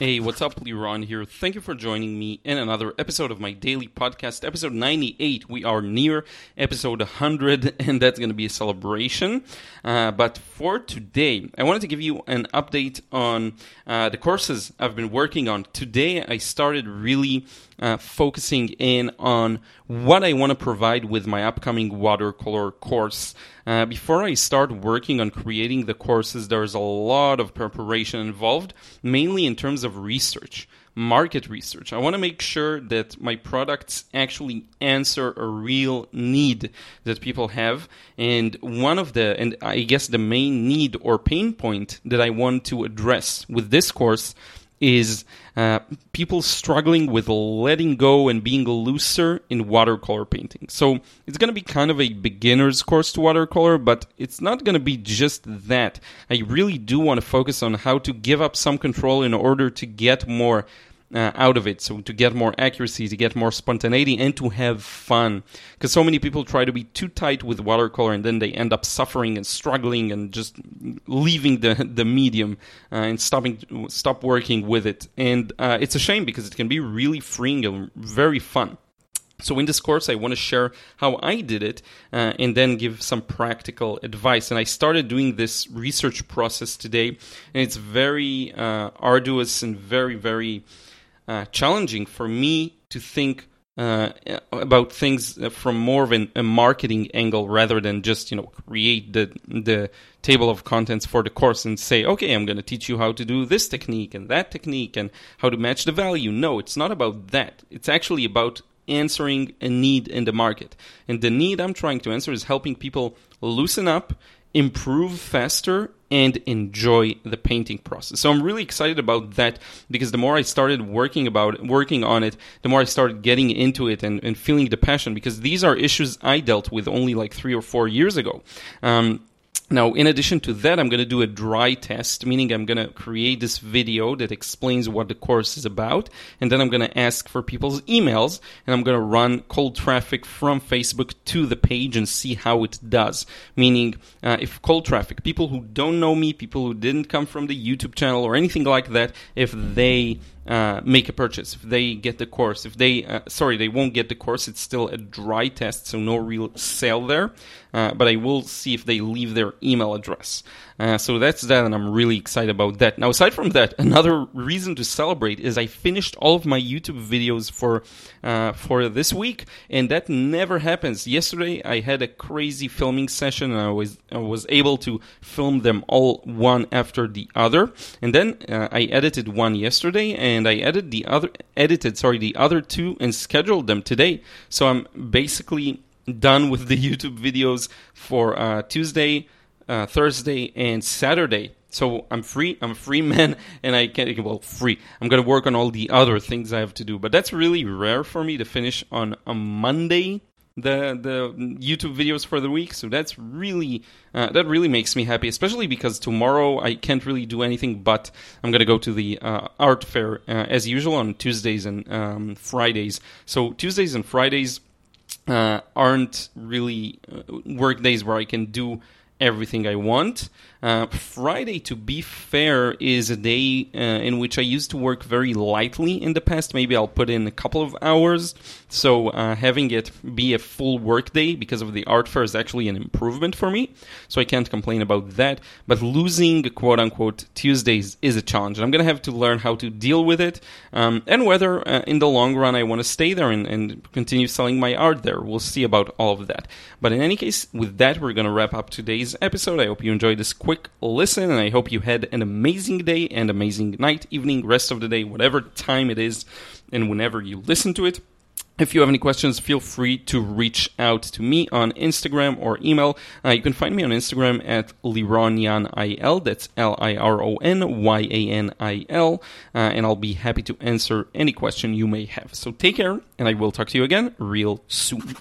Hey, what's up, Liron here. Thank you for joining me in another episode of my daily podcast, episode 98. We are near episode 100, and that's going to be a celebration. Uh, but for today, I wanted to give you an update on uh, the courses I've been working on. Today, I started really uh, focusing in on what I want to provide with my upcoming watercolor course. Uh, before I start working on creating the courses, there's a lot of preparation involved, mainly in terms of research market research. I want to make sure that my products actually answer a real need that people have. And one of the, and I guess the main need or pain point that I want to address with this course is uh, people struggling with letting go and being looser in watercolor painting. So it's going to be kind of a beginner's course to watercolor, but it's not going to be just that. I really do want to focus on how to give up some control in order to get more uh, out of it. So to get more accuracy, to get more spontaneity, and to have fun. Because so many people try to be too tight with watercolor, and then they end up suffering and struggling and just leaving the the medium uh, and stopping stop working with it. And uh, it's a shame because it can be really freeing and very fun. So in this course, I want to share how I did it uh, and then give some practical advice. And I started doing this research process today, and it's very uh, arduous and very, very uh, challenging for me to think uh, about things from more of an, a marketing angle rather than just you know create the the table of contents for the course and say okay I'm going to teach you how to do this technique and that technique and how to match the value. No, it's not about that. It's actually about answering a need in the market. And the need I'm trying to answer is helping people loosen up improve faster and enjoy the painting process. So I'm really excited about that because the more I started working about working on it, the more I started getting into it and, and feeling the passion because these are issues I dealt with only like three or four years ago. Um, now, in addition to that, I'm going to do a dry test, meaning I'm going to create this video that explains what the course is about, and then I'm going to ask for people's emails, and I'm going to run cold traffic from Facebook to the page and see how it does. Meaning, uh, if cold traffic, people who don't know me, people who didn't come from the YouTube channel or anything like that, if they uh, make a purchase, if they get the course, if they, uh, sorry, they won't get the course, it's still a dry test, so no real sale there. Uh, but I will see if they leave their email address. Uh, so that's that, and I'm really excited about that. Now, aside from that, another reason to celebrate is I finished all of my YouTube videos for uh, for this week, and that never happens. Yesterday, I had a crazy filming session, and I was I was able to film them all one after the other, and then I edited one yesterday, and I edited the other edited sorry the other two and scheduled them today. So I'm basically done with the YouTube videos for uh, Tuesday uh, Thursday, and Saturday. So I'm free. I'm a free man, and I can well free. I'm gonna work on all the other things I have to do, but that's really rare for me to finish on a Monday the the YouTube videos for the week. So that's really uh, that really makes me happy, especially because tomorrow I can't really do anything. But I'm gonna go to the uh, art fair uh, as usual on Tuesdays and um, Fridays. So Tuesdays and Fridays uh, aren't really uh, work days where I can do everything I want. Uh, Friday, to be fair, is a day uh, in which I used to work very lightly in the past. Maybe I'll put in a couple of hours. So uh, having it be a full work day because of the art fair is actually an improvement for me. So I can't complain about that. But losing quote unquote Tuesdays is a challenge. And I'm going to have to learn how to deal with it um, and whether uh, in the long run I want to stay there and, and continue selling my art there. We'll see about all of that. But in any case, with that, we're going to wrap up today's episode. I hope you enjoyed this quick listen, and I hope you had an amazing day and amazing night, evening, rest of the day, whatever time it is, and whenever you listen to it. If you have any questions, feel free to reach out to me on Instagram or email. Uh, you can find me on Instagram at LironYanIL. That's L I R O N Y A N I L. Uh, and I'll be happy to answer any question you may have. So take care, and I will talk to you again real soon.